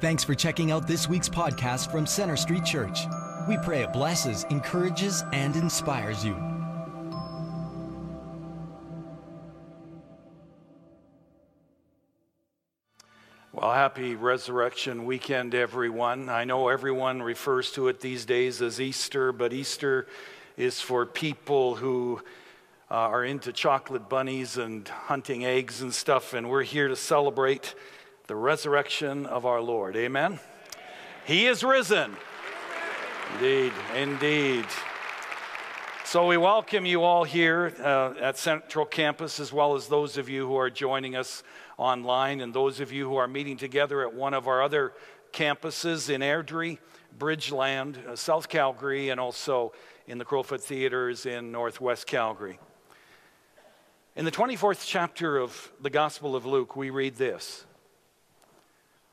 Thanks for checking out this week's podcast from Center Street Church. We pray it blesses, encourages, and inspires you. Well, happy resurrection weekend, everyone. I know everyone refers to it these days as Easter, but Easter is for people who uh, are into chocolate bunnies and hunting eggs and stuff, and we're here to celebrate the resurrection of our Lord. Amen? He is risen. Indeed, indeed. So we welcome you all here uh, at Central Campus, as well as those of you who are joining us online, and those of you who are meeting together at one of our other campuses in Airdrie, Bridgeland, uh, South Calgary, and also in the Crowfoot Theaters in Northwest Calgary. In the 24th chapter of the Gospel of Luke, we read this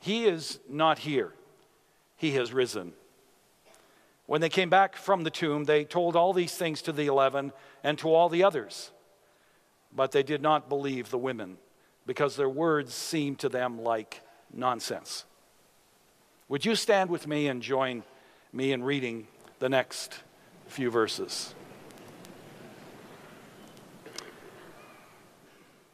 He is not here, he has risen. When they came back from the tomb, they told all these things to the eleven and to all the others. But they did not believe the women because their words seemed to them like nonsense. Would you stand with me and join me in reading the next few verses?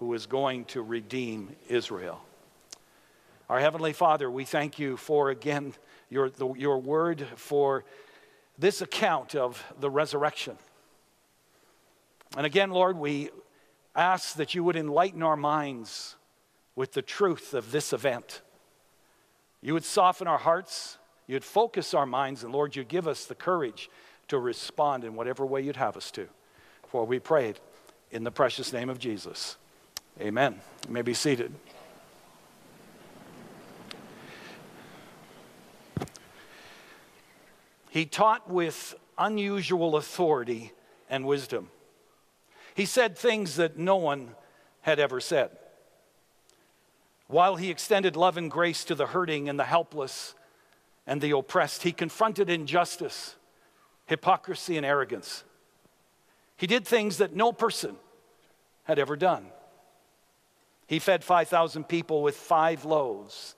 who is going to redeem Israel. Our Heavenly Father, we thank you for again your, the, your word, for this account of the resurrection. And again, Lord, we ask that you would enlighten our minds with the truth of this event. You would soften our hearts, you'd focus our minds, and Lord, you'd give us the courage to respond in whatever way you'd have us to. For we prayed in the precious name of Jesus. Amen. You may be seated. He taught with unusual authority and wisdom. He said things that no one had ever said. While he extended love and grace to the hurting and the helpless and the oppressed, he confronted injustice, hypocrisy, and arrogance. He did things that no person had ever done. He fed 5,000 people with five loaves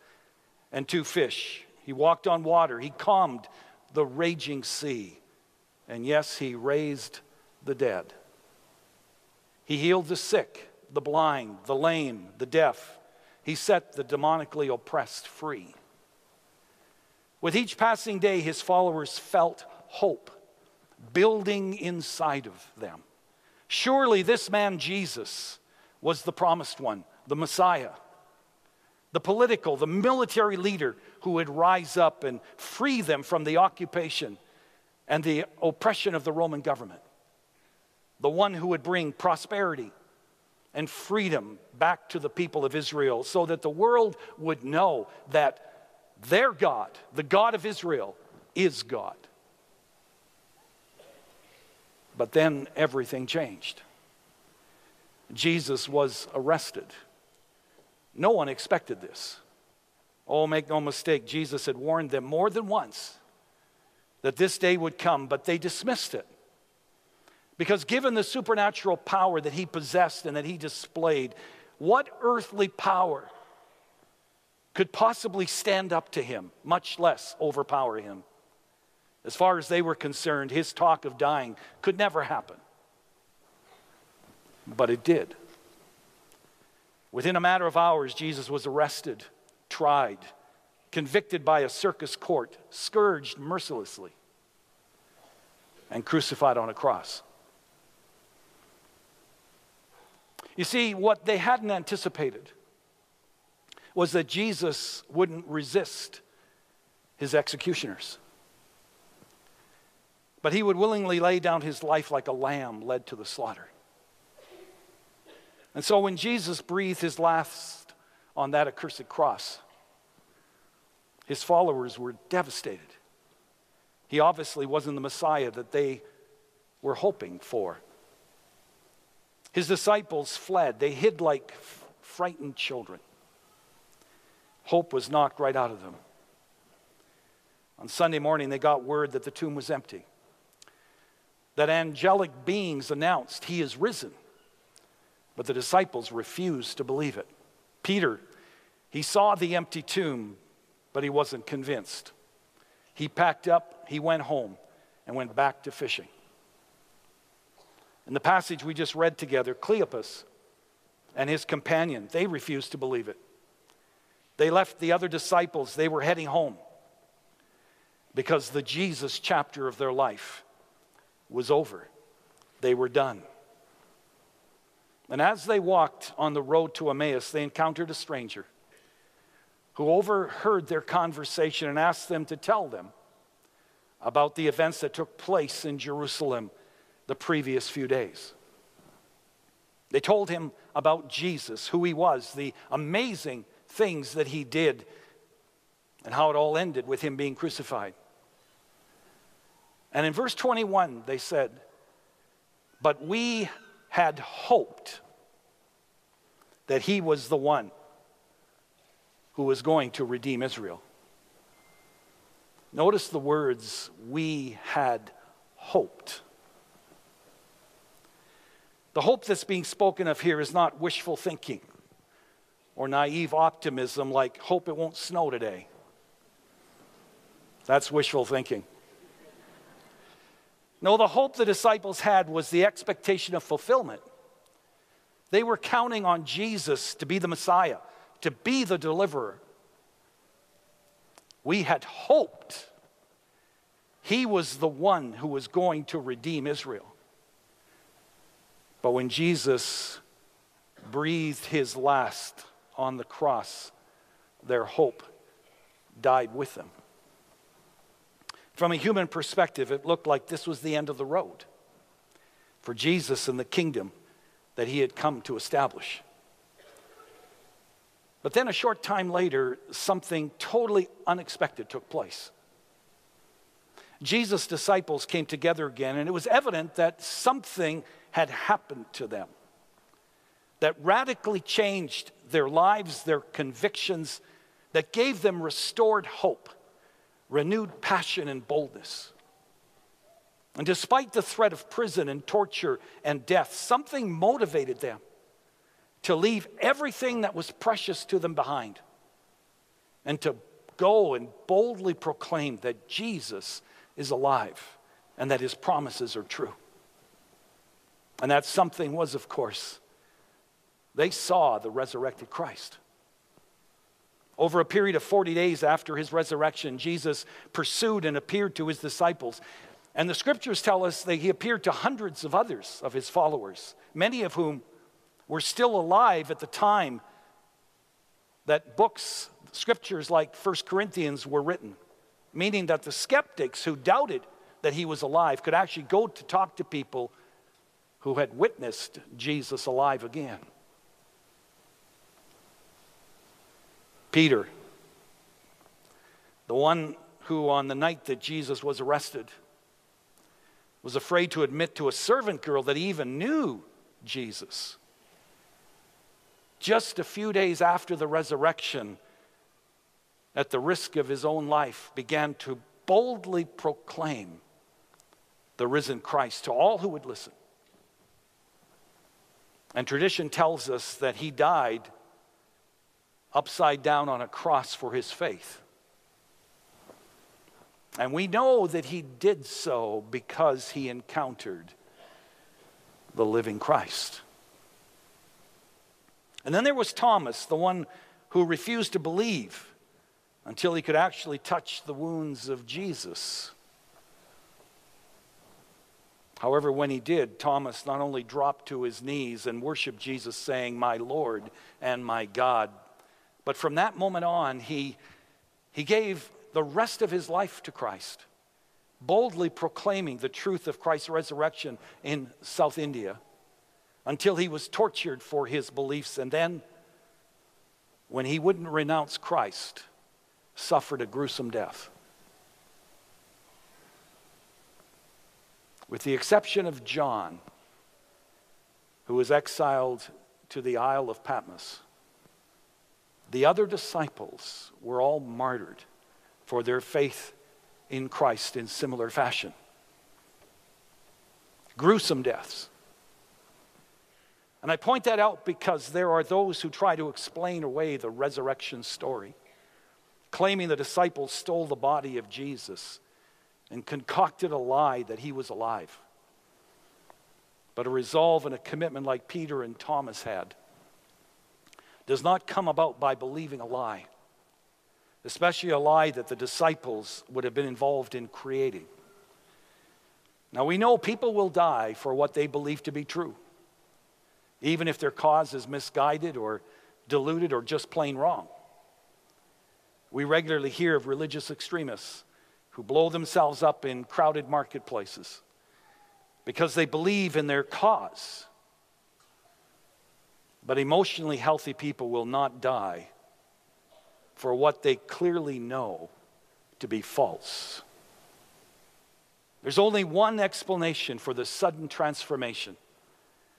and two fish. He walked on water. He calmed the raging sea. And yes, he raised the dead. He healed the sick, the blind, the lame, the deaf. He set the demonically oppressed free. With each passing day, his followers felt hope building inside of them. Surely this man, Jesus, was the promised one the Messiah, the political, the military leader who would rise up and free them from the occupation and the oppression of the Roman government, the one who would bring prosperity and freedom back to the people of Israel so that the world would know that their God, the God of Israel, is God. But then everything changed. Jesus was arrested. No one expected this. Oh, make no mistake, Jesus had warned them more than once that this day would come, but they dismissed it. Because given the supernatural power that he possessed and that he displayed, what earthly power could possibly stand up to him, much less overpower him? As far as they were concerned, his talk of dying could never happen. But it did. Within a matter of hours, Jesus was arrested, tried, convicted by a circus court, scourged mercilessly, and crucified on a cross. You see, what they hadn't anticipated was that Jesus wouldn't resist his executioners. But he would willingly lay down his life like a lamb led to the slaughter. And so when Jesus breathed his last on that accursed cross, his followers were devastated. He obviously wasn't the Messiah that they were hoping for. His disciples fled, they hid like frightened children. Hope was knocked right out of them. On Sunday morning, they got word that the tomb was empty, that angelic beings announced, He is risen. But the disciples refused to believe it. Peter, he saw the empty tomb, but he wasn't convinced. He packed up, he went home, and went back to fishing. In the passage we just read together, Cleopas and his companion, they refused to believe it. They left the other disciples, they were heading home because the Jesus chapter of their life was over. They were done. And as they walked on the road to Emmaus, they encountered a stranger who overheard their conversation and asked them to tell them about the events that took place in Jerusalem the previous few days. They told him about Jesus, who he was, the amazing things that he did, and how it all ended with him being crucified. And in verse 21, they said, But we had hoped that he was the one who was going to redeem Israel. Notice the words, we had hoped. The hope that's being spoken of here is not wishful thinking or naive optimism like hope it won't snow today. That's wishful thinking. No, the hope the disciples had was the expectation of fulfillment. They were counting on Jesus to be the Messiah, to be the deliverer. We had hoped he was the one who was going to redeem Israel. But when Jesus breathed his last on the cross, their hope died with them. From a human perspective, it looked like this was the end of the road for Jesus and the kingdom that he had come to establish. But then a short time later, something totally unexpected took place. Jesus' disciples came together again, and it was evident that something had happened to them that radically changed their lives, their convictions, that gave them restored hope renewed passion and boldness. And despite the threat of prison and torture and death, something motivated them to leave everything that was precious to them behind and to go and boldly proclaim that Jesus is alive and that his promises are true. And that something was, of course, they saw the resurrected Christ. Over a period of 40 days after his resurrection, Jesus pursued and appeared to his disciples. And the scriptures tell us that he appeared to hundreds of others of his followers, many of whom were still alive at the time that books, scriptures like First Corinthians were written, meaning that the skeptics who doubted that he was alive could actually go to talk to people who had witnessed Jesus alive again. Peter, the one who, on the night that Jesus was arrested, was afraid to admit to a servant girl that he even knew Jesus. Just a few days after the resurrection, at the risk of his own life, began to boldly proclaim the risen Christ to all who would listen. And tradition tells us that he died upside down on a cross for his faith. And we know that he did so because he encountered the living Christ. And then there was Thomas, the one who refused to believe until he could actually touch the wounds of Jesus. However, when he did, Thomas not only dropped to his knees and worshiped Jesus, saying, My Lord and my God, but from that moment on, he, he gave the rest of his life to Christ, boldly proclaiming the truth of Christ's resurrection in South India until he was tortured for his beliefs. And then, when he wouldn't renounce Christ, suffered a gruesome death. With the exception of John, who was exiled to the Isle of Patmos, the other disciples were all martyred for their faith in Christ in similar fashion. Gruesome deaths. And I point that out because there are those who try to explain away the resurrection story, claiming the disciples stole the body of Jesus and concocted a lie that he was alive. But a resolve and a commitment like Peter and Thomas had does not come about by believing a lie, especially a lie that the disciples would have been involved in creating. Now, we know people will die for what they believe to be true, even if their cause is misguided or deluded or just plain wrong. We regularly hear of religious extremists who blow themselves up in crowded marketplaces because they believe in their cause but emotionally healthy people will not die for what they clearly know to be false. There's only one explanation for the sudden transformation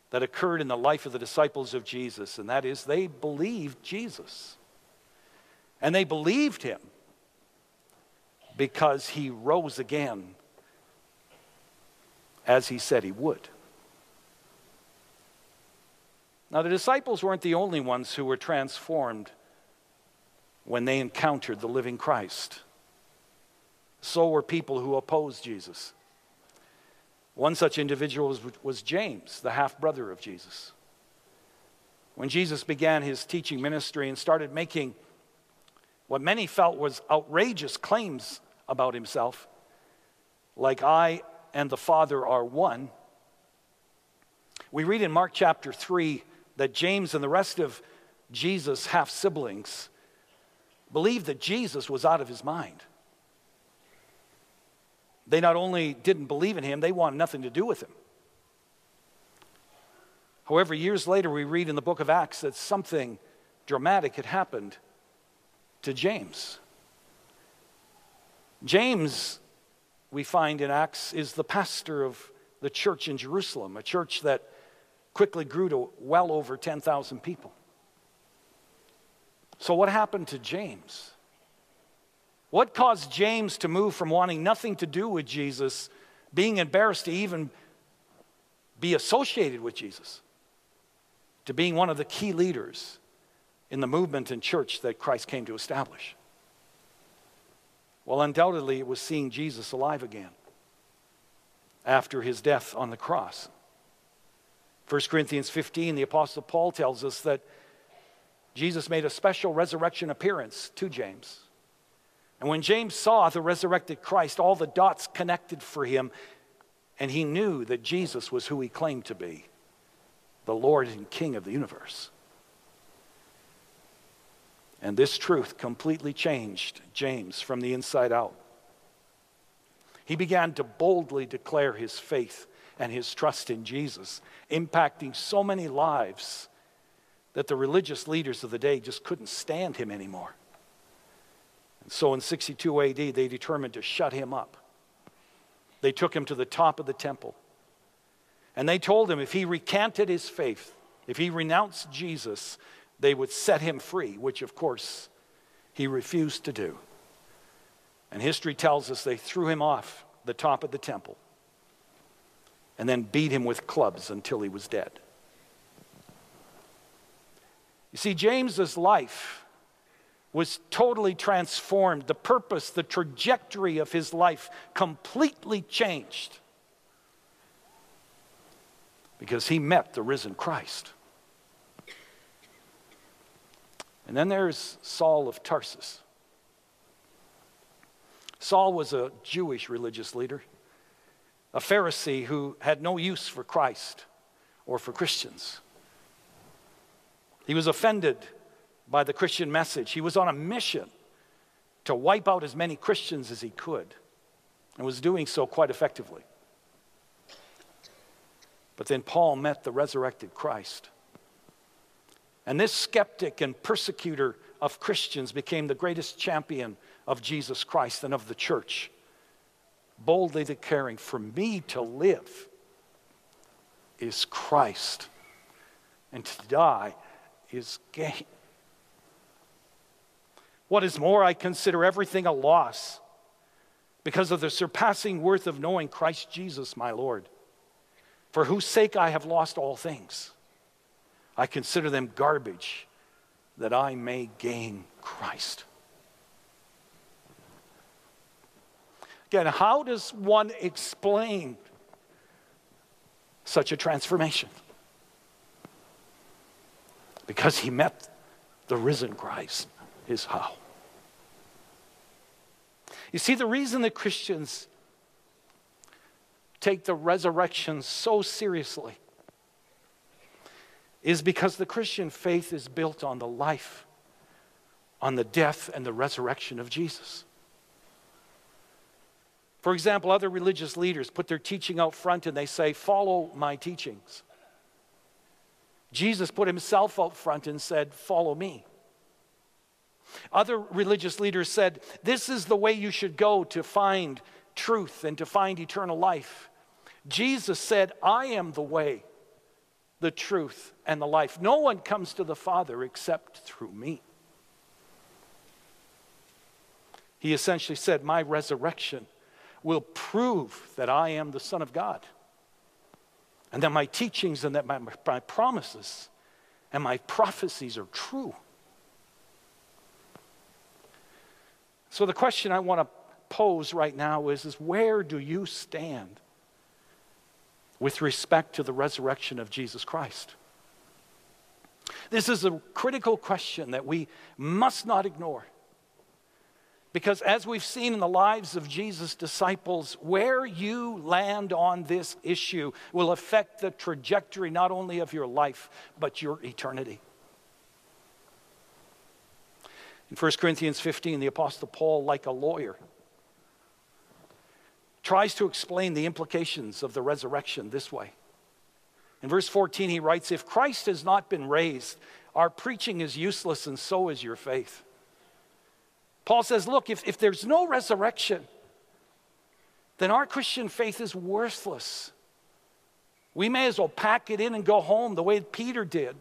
that occurred in the life of the disciples of Jesus, and that is they believed Jesus. And they believed him because he rose again as he said he would. Now, the disciples weren't the only ones who were transformed when they encountered the living Christ. So were people who opposed Jesus. One such individual was, was James, the half brother of Jesus. When Jesus began his teaching ministry and started making what many felt was outrageous claims about himself, like I and the Father are one, we read in Mark chapter 3 that James and the rest of Jesus' half siblings believed that Jesus was out of his mind. They not only didn't believe in him, they wanted nothing to do with him. However, years later, we read in the book of Acts that something dramatic had happened to James. James, we find in Acts, is the pastor of the church in Jerusalem, a church that quickly grew to well over 10,000 people. So, what happened to James? What caused James to move from wanting nothing to do with Jesus, being embarrassed to even be associated with Jesus, to being one of the key leaders in the movement and church that Christ came to establish? Well, undoubtedly, it was seeing Jesus alive again after his death on the cross. 1 Corinthians 15, the Apostle Paul tells us that Jesus made a special resurrection appearance to James. And when James saw the resurrected Christ, all the dots connected for him, and he knew that Jesus was who he claimed to be the Lord and King of the universe. And this truth completely changed James from the inside out. He began to boldly declare his faith and his trust in Jesus, impacting so many lives that the religious leaders of the day just couldn't stand him anymore. And so in 62 AD, they determined to shut him up. They took him to the top of the temple. And they told him if he recanted his faith, if he renounced Jesus, they would set him free, which of course he refused to do. And history tells us they threw him off the top of the temple and then beat him with clubs until he was dead. You see, James's life was totally transformed. The purpose, the trajectory of his life completely changed because he met the risen Christ. And then there's Saul of Tarsus. Saul was a Jewish religious leader, a Pharisee who had no use for Christ or for Christians. He was offended by the Christian message. He was on a mission to wipe out as many Christians as he could and was doing so quite effectively. But then Paul met the resurrected Christ. And this skeptic and persecutor of Christians became the greatest champion of Jesus Christ and of the church, boldly declaring, For me to live is Christ, and to die is gain. What is more, I consider everything a loss because of the surpassing worth of knowing Christ Jesus, my Lord, for whose sake I have lost all things. I consider them garbage that I may gain Christ. Again, how does one explain such a transformation? Because he met the risen Christ, is how. You see, the reason that Christians take the resurrection so seriously is because the Christian faith is built on the life, on the death, and the resurrection of Jesus. For example, other religious leaders put their teaching out front and they say, Follow my teachings. Jesus put himself out front and said, Follow me. Other religious leaders said, This is the way you should go to find truth and to find eternal life. Jesus said, I am the way, the truth, and the life. No one comes to the Father except through me. He essentially said, My resurrection will prove that I am the Son of God, and that my teachings and that my, my promises and my prophecies are true. So, the question I want to pose right now is, is where do you stand with respect to the resurrection of Jesus Christ? This is a critical question that we must not ignore. Because as we've seen in the lives of Jesus' disciples, where you land on this issue will affect the trajectory not only of your life, but your eternity. In 1 Corinthians 15, the Apostle Paul, like a lawyer, tries to explain the implications of the resurrection this way. In verse 14, he writes, If Christ has not been raised, our preaching is useless, and so is your faith. Paul says, Look, if, if there's no resurrection, then our Christian faith is worthless. We may as well pack it in and go home the way Peter did,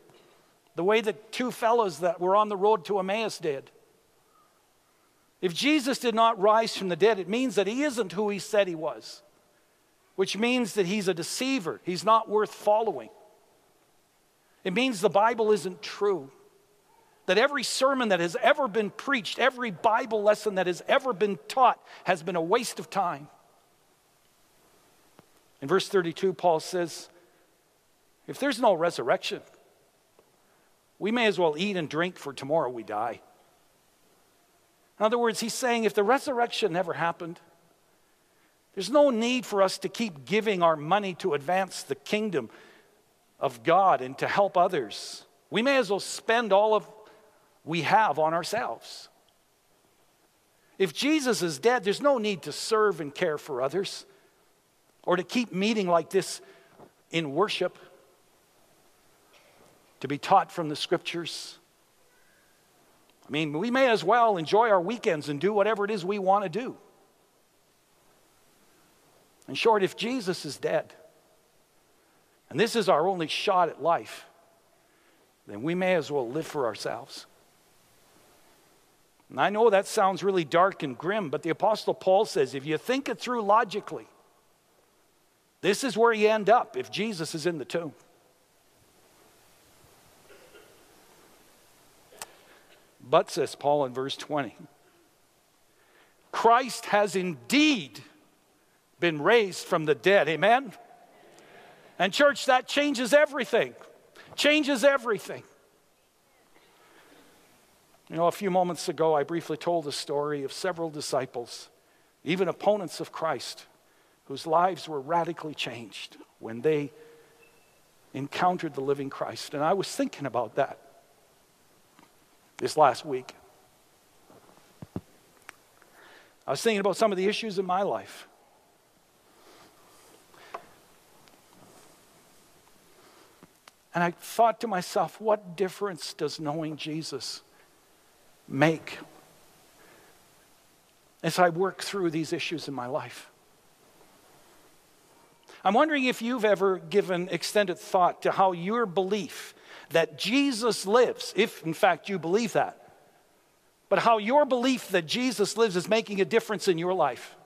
the way the two fellows that were on the road to Emmaus did. If Jesus did not rise from the dead, it means that he isn't who he said he was, which means that he's a deceiver. He's not worth following. It means the Bible isn't true. That every sermon that has ever been preached, every Bible lesson that has ever been taught, has been a waste of time. In verse 32, Paul says, If there's no resurrection, we may as well eat and drink, for tomorrow we die. In other words, he's saying if the resurrection never happened, there's no need for us to keep giving our money to advance the kingdom of God and to help others. We may as well spend all of we have on ourselves. If Jesus is dead, there's no need to serve and care for others or to keep meeting like this in worship, to be taught from the scriptures. I mean, we may as well enjoy our weekends and do whatever it is we want to do. In short, if Jesus is dead, and this is our only shot at life, then we may as well live for ourselves. And I know that sounds really dark and grim, but the Apostle Paul says if you think it through logically, this is where you end up if Jesus is in the tomb. But, says Paul in verse 20, Christ has indeed been raised from the dead. Amen? And, church, that changes everything. Changes everything. You know, a few moments ago, I briefly told the story of several disciples, even opponents of Christ, whose lives were radically changed when they encountered the living Christ. And I was thinking about that this last week. I was thinking about some of the issues in my life. And I thought to myself, what difference does knowing Jesus make as I work through these issues in my life? I'm wondering if you've ever given extended thought to how your belief that Jesus lives, if in fact you believe that, but how your belief that Jesus lives is making a difference in your life.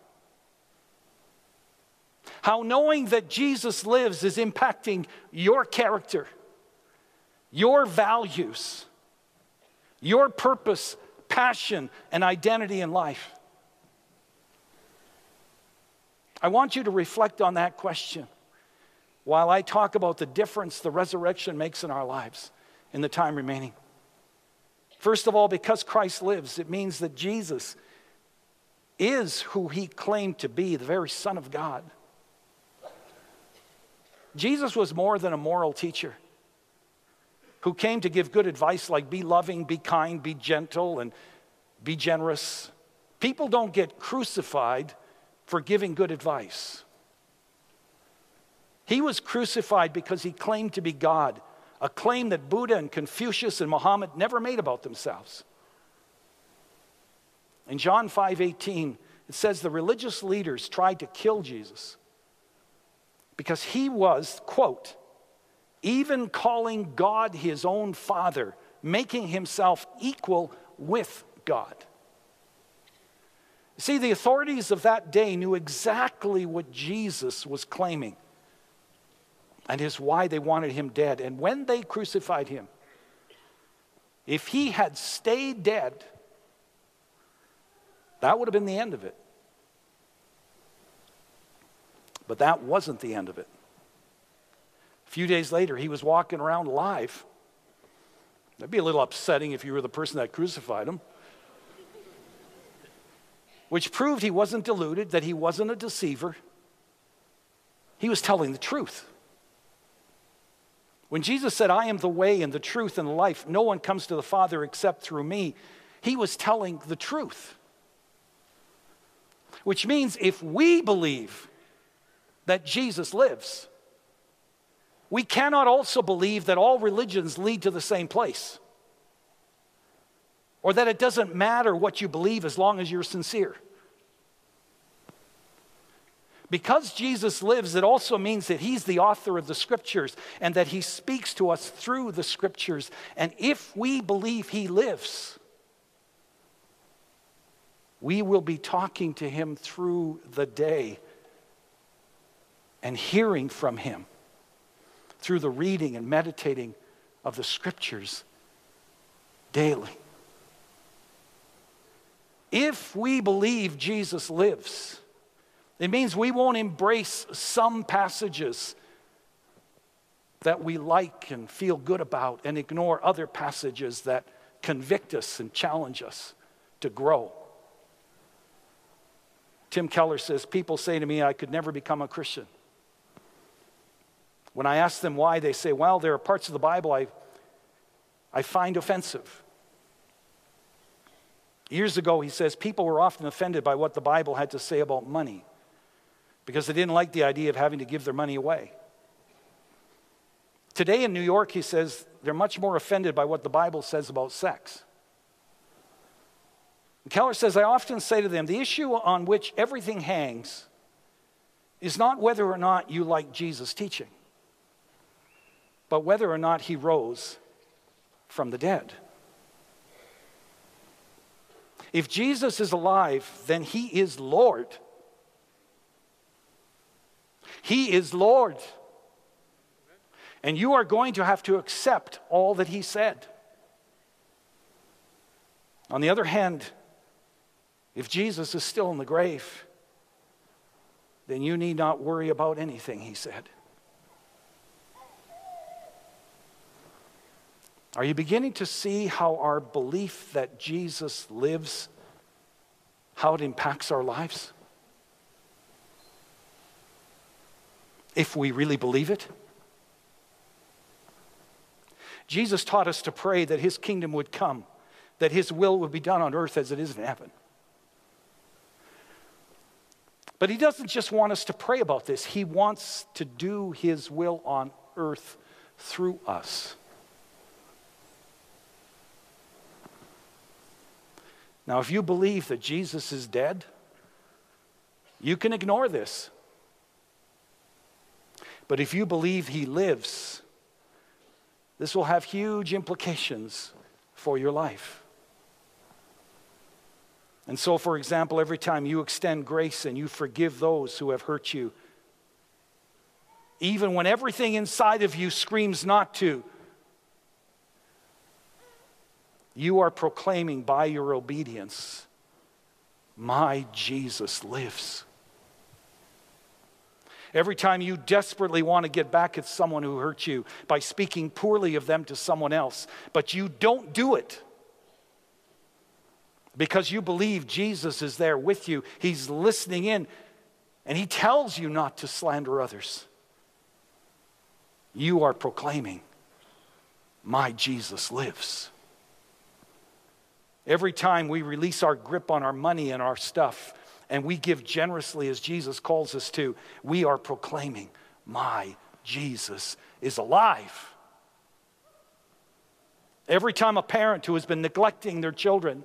How knowing that Jesus lives is impacting your character, your values, your purpose, passion, and identity in life. I want you to reflect on that question while I talk about the difference the resurrection makes in our lives in the time remaining. First of all, because Christ lives, it means that Jesus is who he claimed to be, the very Son of God. Jesus was more than a moral teacher who came to give good advice like be loving, be kind, be gentle, and be generous. People don't get crucified for giving good advice. He was crucified because he claimed to be God, a claim that Buddha and Confucius and Muhammad never made about themselves. In John 5:18, it says the religious leaders tried to kill Jesus because he was, quote, even calling God his own father, making himself equal with God. See, the authorities of that day knew exactly what Jesus was claiming and is why they wanted him dead. And when they crucified him, if he had stayed dead, that would have been the end of it. But that wasn't the end of it. Few days later, he was walking around alive. That'd be a little upsetting if you were the person that crucified him which proved he wasn't deluded, that he wasn't a deceiver. He was telling the truth. When Jesus said, I am the way and the truth and the life, no one comes to the Father except through me, he was telling the truth. Which means if we believe that Jesus lives, we cannot also believe that all religions lead to the same place or that it doesn't matter what you believe as long as you're sincere. Because Jesus lives, it also means that He's the author of the scriptures and that He speaks to us through the scriptures. And if we believe He lives, we will be talking to Him through the day and hearing from Him through the reading and meditating of the scriptures daily. If we believe Jesus lives, it means we won't embrace some passages that we like and feel good about and ignore other passages that convict us and challenge us to grow. Tim Keller says, People say to me, I could never become a Christian. When I ask them why, they say, Well, there are parts of the Bible I, I find offensive. Years ago, he says, people were often offended by what the Bible had to say about money because they didn't like the idea of having to give their money away. Today in New York, he says, they're much more offended by what the Bible says about sex. And Keller says, I often say to them, the issue on which everything hangs is not whether or not you like Jesus' teaching, but whether or not he rose from the dead. If Jesus is alive, then he is Lord. He is Lord. And you are going to have to accept all that he said. On the other hand, if Jesus is still in the grave, then you need not worry about anything, he said. Are you beginning to see how our belief that Jesus lives, how it impacts our lives? If we really believe it? Jesus taught us to pray that his kingdom would come, that his will would be done on earth as it is in heaven. But he doesn't just want us to pray about this, he wants to do his will on earth through us. Now, if you believe that Jesus is dead, you can ignore this. But if you believe he lives, this will have huge implications for your life. And so, for example, every time you extend grace and you forgive those who have hurt you, even when everything inside of you screams not to, you are proclaiming by your obedience, My Jesus lives. Every time you desperately want to get back at someone who hurt you by speaking poorly of them to someone else, but you don't do it because you believe Jesus is there with you, He's listening in, and He tells you not to slander others. You are proclaiming, My Jesus lives. Every time we release our grip on our money and our stuff, and we give generously as Jesus calls us to, we are proclaiming, My Jesus is alive. Every time a parent who has been neglecting their children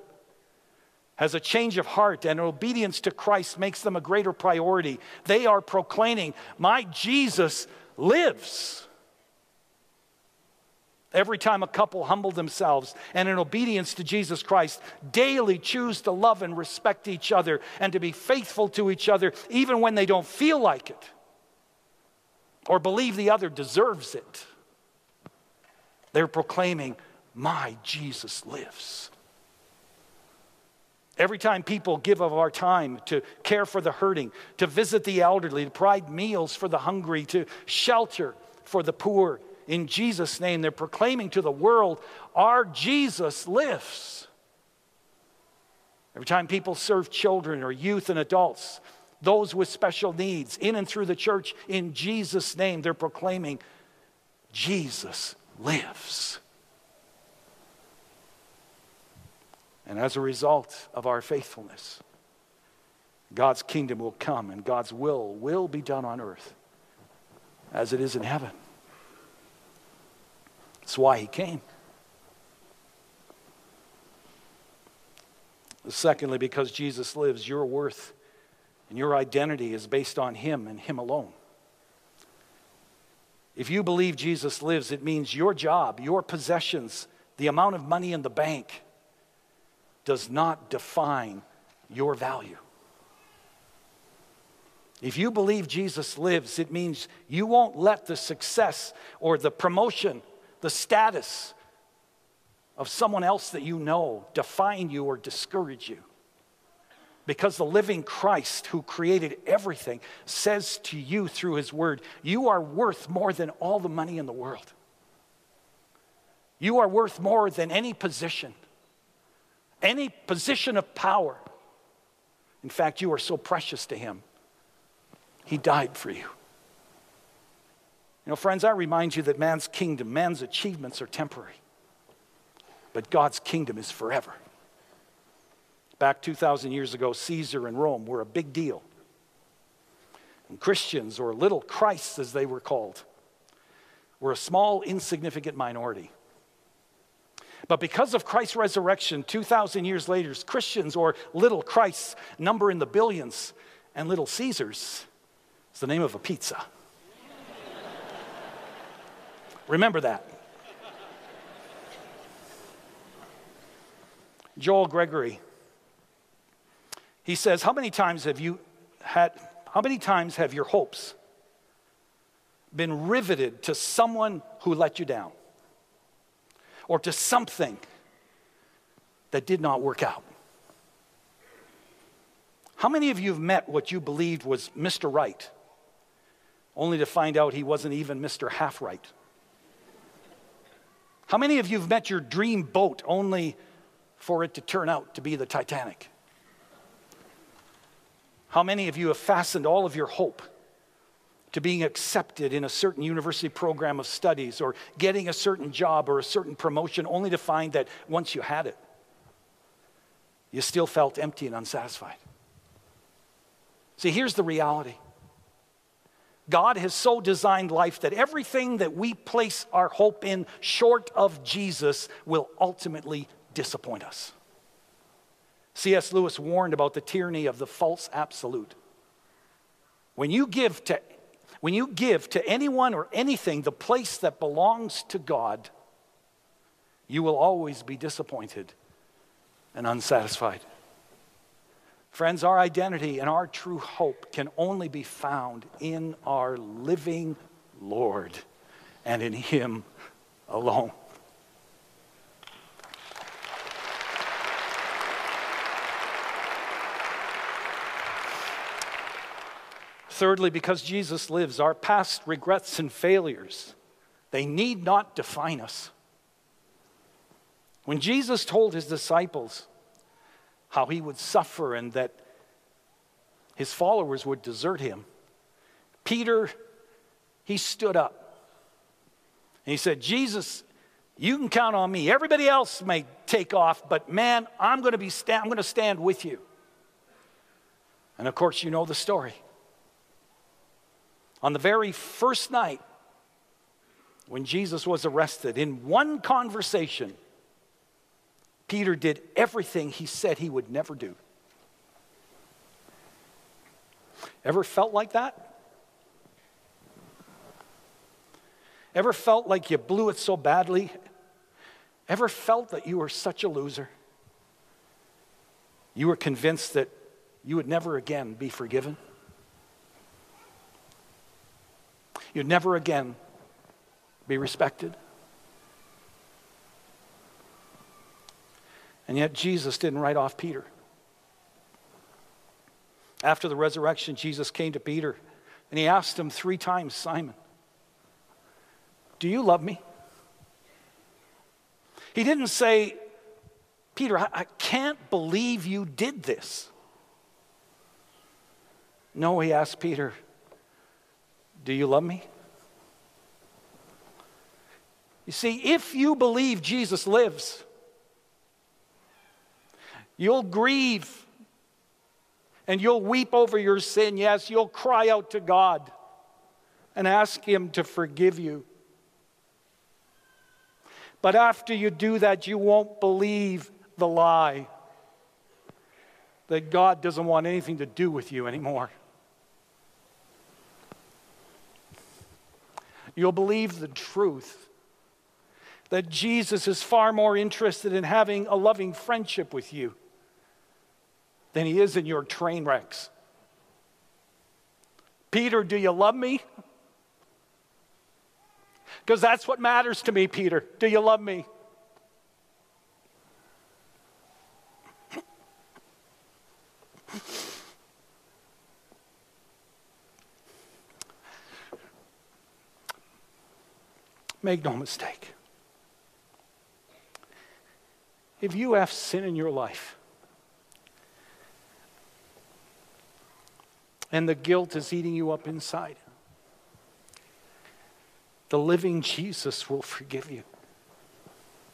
has a change of heart and obedience to Christ makes them a greater priority, they are proclaiming, My Jesus lives. Every time a couple humble themselves and in obedience to Jesus Christ daily choose to love and respect each other and to be faithful to each other, even when they don't feel like it or believe the other deserves it, they're proclaiming, My Jesus lives. Every time people give of our time to care for the hurting, to visit the elderly, to provide meals for the hungry, to shelter for the poor, in Jesus' name. They're proclaiming to the world, Our Jesus lives. Every time people serve children or youth and adults, those with special needs, in and through the church, in Jesus' name, they're proclaiming, Jesus lives. And as a result of our faithfulness, God's kingdom will come and God's will will be done on earth as it is in heaven. That's why he came. Secondly, because Jesus lives, your worth and your identity is based on him and him alone. If you believe Jesus lives, it means your job, your possessions, the amount of money in the bank does not define your value. If you believe Jesus lives, it means you won't let the success or the promotion the status of someone else that you know define you or discourage you. Because the living Christ who created everything says to you through his word, you are worth more than all the money in the world. You are worth more than any position, any position of power. In fact, you are so precious to him. He died for you. You know, friends, I remind you that man's kingdom, man's achievements are temporary, but God's kingdom is forever. Back 2,000 years ago, Caesar and Rome were a big deal. And Christians, or little Christs as they were called, were a small, insignificant minority. But because of Christ's resurrection, 2,000 years later, Christians, or little Christs, number in the billions, and little Caesars is the name of a pizza. Remember that. Joel Gregory He says, How many times have you had, how many times have your hopes been riveted to someone who let you down? Or to something that did not work out? How many of you have met what you believed was Mr. Right, only to find out he wasn't even Mr. Half Right? How many of you have met your dream boat only for it to turn out to be the Titanic? How many of you have fastened all of your hope to being accepted in a certain university program of studies or getting a certain job or a certain promotion only to find that once you had it, you still felt empty and unsatisfied? See, here's the reality God has so designed life that everything that we place our hope in short of Jesus will ultimately disappoint us. C.S. Lewis warned about the tyranny of the false absolute. When you give to when you give to anyone or anything the place that belongs to God, you will always be disappointed and unsatisfied. Friends, our identity and our true hope can only be found in our living Lord and in Him alone. Thirdly, because Jesus lives, our past regrets and failures, they need not define us. When Jesus told his disciples, how he would suffer and that his followers would desert him. Peter, he stood up and he said, Jesus, you can count on me. Everybody else may take off, but man, I'm going to be sta- I'm going to stand with you. And of course, you know the story. On the very first night when Jesus was arrested, in one conversation, Peter did everything he said he would never do. Ever felt like that? Ever felt like you blew it so badly? Ever felt that you were such a loser? You were convinced that you would never again be forgiven? You'd never again be respected? And yet, Jesus didn't write off Peter. After the resurrection, Jesus came to Peter and he asked him three times Simon, do you love me? He didn't say, Peter, I, I can't believe you did this. No, he asked Peter, Do you love me? You see, if you believe Jesus lives, You'll grieve and you'll weep over your sin. Yes, you'll cry out to God and ask Him to forgive you. But after you do that, you won't believe the lie that God doesn't want anything to do with you anymore. You'll believe the truth that Jesus is far more interested in having a loving friendship with you than he is in your train wrecks. Peter, do you love me? Because that's what matters to me, Peter. Do you love me? Make no mistake. If you have sin in your life, and the guilt is eating you up inside. The living Jesus will forgive you.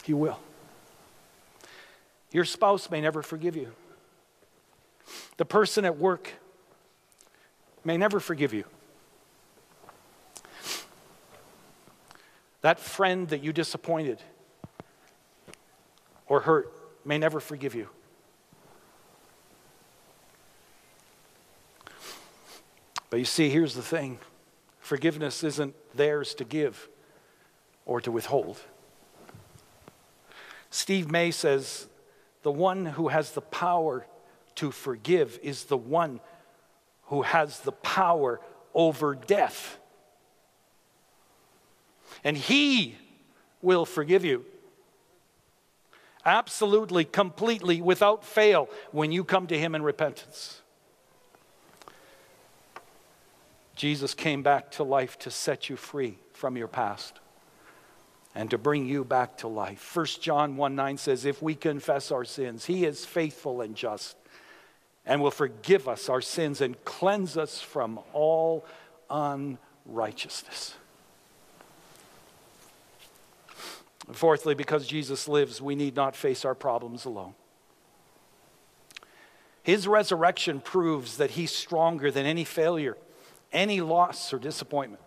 He will. Your spouse may never forgive you. The person at work may never forgive you. That friend that you disappointed or hurt may never forgive you. But you see, here's the thing forgiveness isn't theirs to give or to withhold. Steve May says, the one who has the power to forgive is the one who has the power over death. And he will forgive you. Absolutely, completely, without fail, when you come to him in repentance. Jesus came back to life to set you free from your past and to bring you back to life. 1 John 1 9 says, If we confess our sins, he is faithful and just and will forgive us our sins and cleanse us from all unrighteousness. Fourthly, because Jesus lives, we need not face our problems alone. His resurrection proves that he's stronger than any failure any loss or disappointment.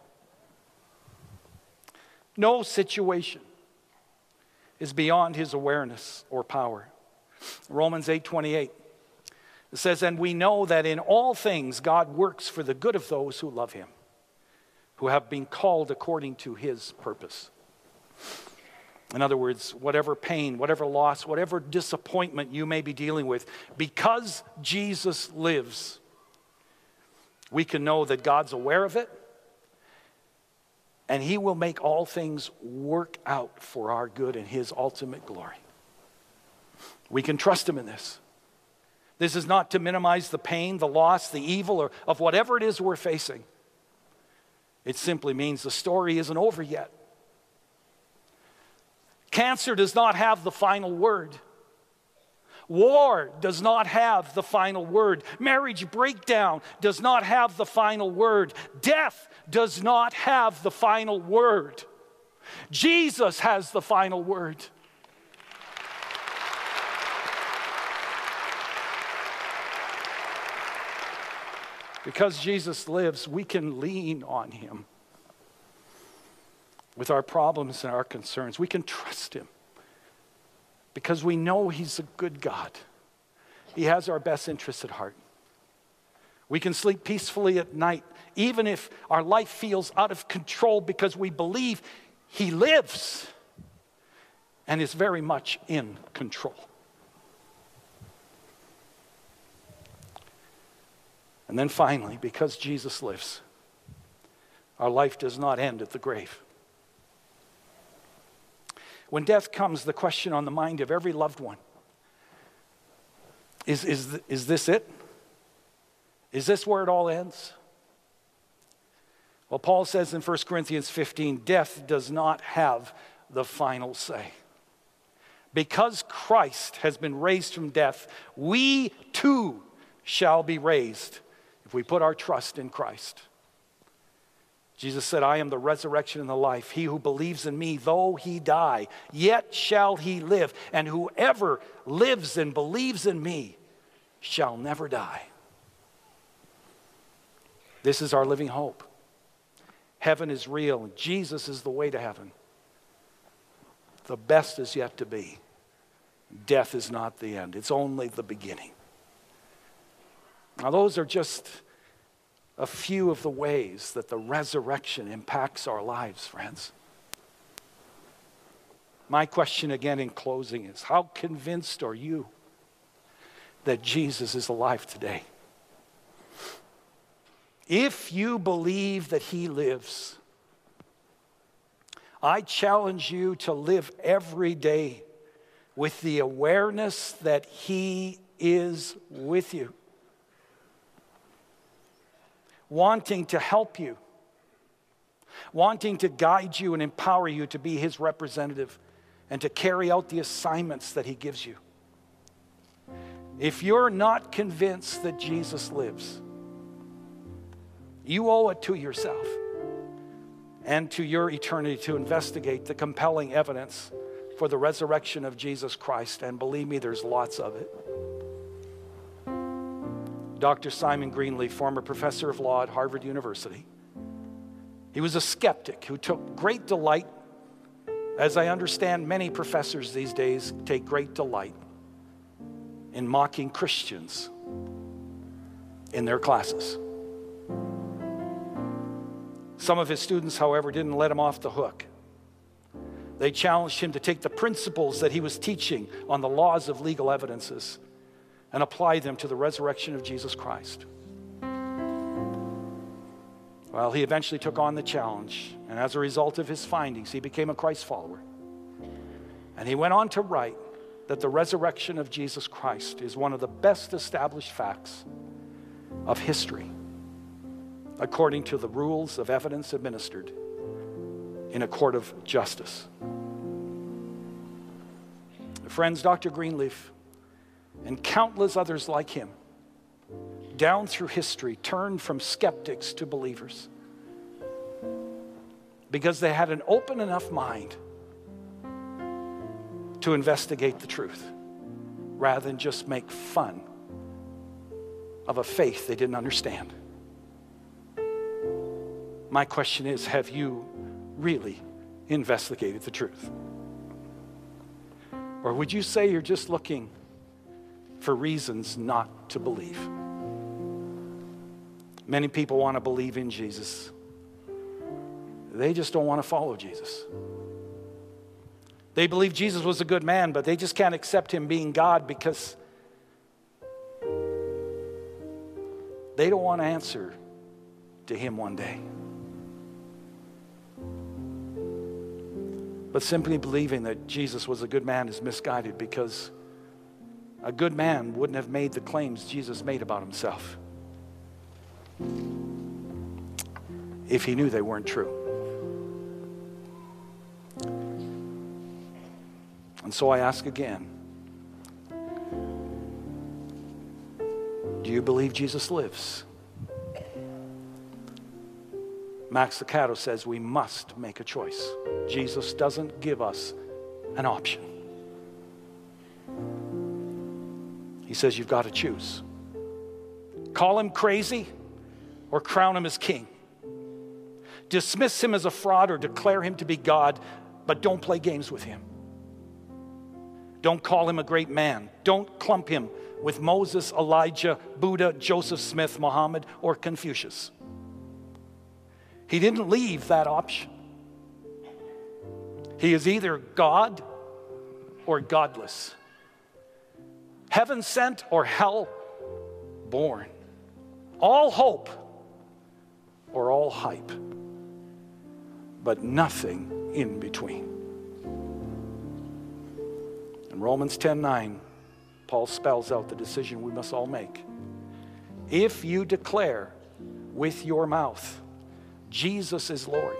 No situation is beyond his awareness or power. Romans 8:28 it says and we know that in all things God works for the good of those who love him who have been called according to his purpose. In other words, whatever pain, whatever loss, whatever disappointment you may be dealing with, because Jesus lives, we can know that God's aware of it and He will make all things work out for our good and His ultimate glory. We can trust Him in this. This is not to minimize the pain, the loss, the evil, or of whatever it is we're facing. It simply means the story isn't over yet. Cancer does not have the final word. War does not have the final word. Marriage breakdown does not have the final word. Death does not have the final word. Jesus has the final word. Because Jesus lives, we can lean on him with our problems and our concerns. We can trust him because we know He's a good God. He has our best interests at heart. We can sleep peacefully at night, even if our life feels out of control, because we believe He lives and is very much in control. And then finally, because Jesus lives, our life does not end at the grave. When death comes, the question on the mind of every loved one is, is, is this it? Is this where it all ends? Well, Paul says in 1 Corinthians 15 death does not have the final say. Because Christ has been raised from death, we too shall be raised if we put our trust in Christ. Jesus said, I am the resurrection and the life. He who believes in me, though he die, yet shall he live. And whoever lives and believes in me shall never die. This is our living hope. Heaven is real. Jesus is the way to heaven. The best is yet to be. Death is not the end, it's only the beginning. Now, those are just a few of the ways that the resurrection impacts our lives, friends. My question again in closing is how convinced are you that Jesus is alive today? If you believe that he lives, I challenge you to live every day with the awareness that he is with you wanting to help you, wanting to guide you and empower you to be His representative and to carry out the assignments that He gives you. If you're not convinced that Jesus lives, you owe it to yourself and to your eternity to investigate the compelling evidence for the resurrection of Jesus Christ. And believe me, there's lots of it. Dr. Simon Greenleaf, former professor of law at Harvard University. He was a skeptic who took great delight, as I understand many professors these days take great delight in mocking Christians in their classes. Some of his students, however, didn't let him off the hook. They challenged him to take the principles that he was teaching on the laws of legal evidences and apply them to the resurrection of Jesus Christ. Well, he eventually took on the challenge, and as a result of his findings, he became a Christ follower. And he went on to write that the resurrection of Jesus Christ is one of the best established facts of history, according to the rules of evidence administered in a court of justice. Friends, Dr. Greenleaf and countless others like him down through history turned from skeptics to believers because they had an open enough mind to investigate the truth rather than just make fun of a faith they didn't understand. My question is have you really investigated the truth? Or would you say you're just looking for reasons not to believe? Many people want to believe in Jesus, they just don't want to follow Jesus. They believe Jesus was a good man, but they just can't accept him being God because they don't want to answer to him one day. But simply believing that Jesus was a good man is misguided because a good man wouldn't have made the claims Jesus made about himself if he knew they weren't true. And so I ask again Do you believe Jesus lives? Max Lucado says we must make a choice. Jesus doesn't give us an option. He says you've got to choose. Call him crazy or crown him as king. Dismiss him as a fraud or declare him to be God, but don't play games with him. Don't call him a great man. Don't clump him with Moses, Elijah, Buddha, Joseph Smith, Muhammad, or Confucius. He didn't leave that option. He is either God or godless, heaven sent or hell born, all hope or all hype, but nothing in between. In Romans 10 9, Paul spells out the decision we must all make. If you declare with your mouth, Jesus is Lord.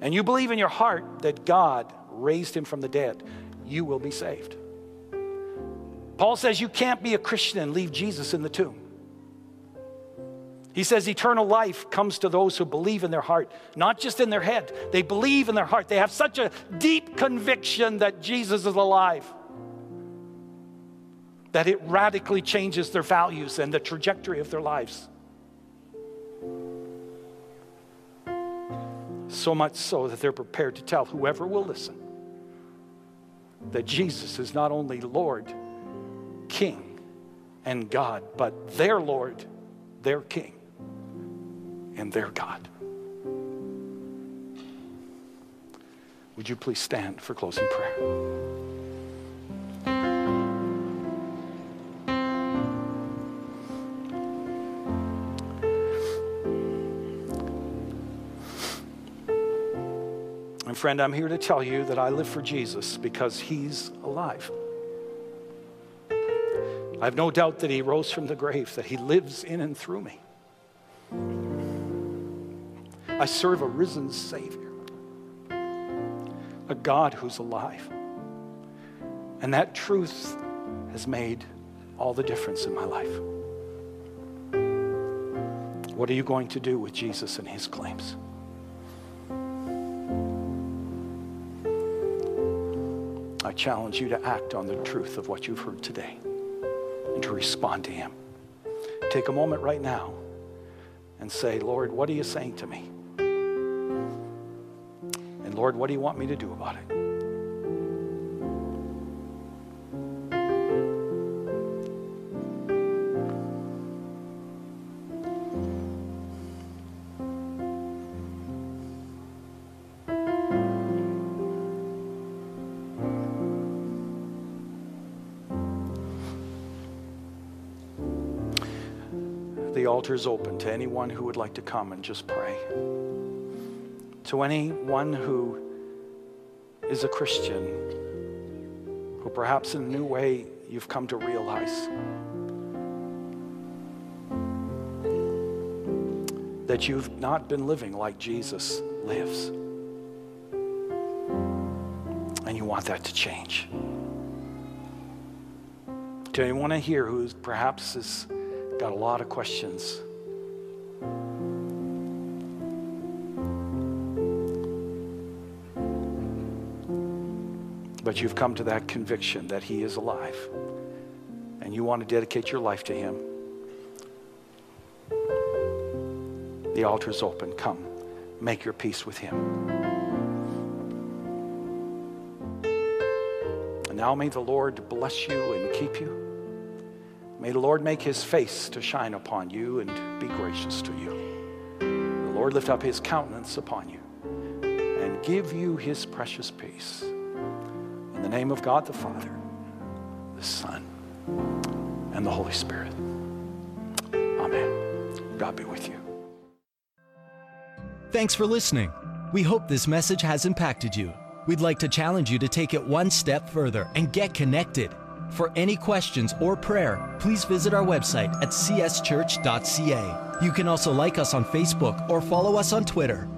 And you believe in your heart that God raised him from the dead, you will be saved. Paul says you can't be a Christian and leave Jesus in the tomb. He says eternal life comes to those who believe in their heart, not just in their head. They believe in their heart. They have such a deep conviction that Jesus is alive that it radically changes their values and the trajectory of their lives. So much so that they're prepared to tell whoever will listen that Jesus is not only Lord, King, and God, but their Lord, their King, and their God. Would you please stand for closing prayer? And friend, I'm here to tell you that I live for Jesus because he's alive. I have no doubt that he rose from the grave, that he lives in and through me. I serve a risen Savior, a God who's alive. And that truth has made all the difference in my life. What are you going to do with Jesus and his claims? I challenge you to act on the truth of what you've heard today and to respond to Him. Take a moment right now and say, Lord, what are you saying to me? And Lord, what do you want me to do about it? Is open to anyone who would like to come and just pray. To anyone who is a Christian, who perhaps in a new way you've come to realize that you've not been living like Jesus lives. And you want that to change. To anyone here who perhaps has got a lot of questions, but you've come to that conviction that He is alive and you want to dedicate your life to Him, the altar is open. Come, make your peace with Him. And now may the Lord bless you and keep you. May the Lord make His face to shine upon you and be gracious to you. The Lord lift up His countenance upon you and give you His precious peace. In the name of God the Father, the Son, and the Holy Spirit. Amen. God be with you. Thanks for listening. We hope this message has impacted you. We'd like to challenge you to take it one step further and get connected. For any questions or prayer, please visit our website at cschurch.ca. You can also like us on Facebook or follow us on Twitter.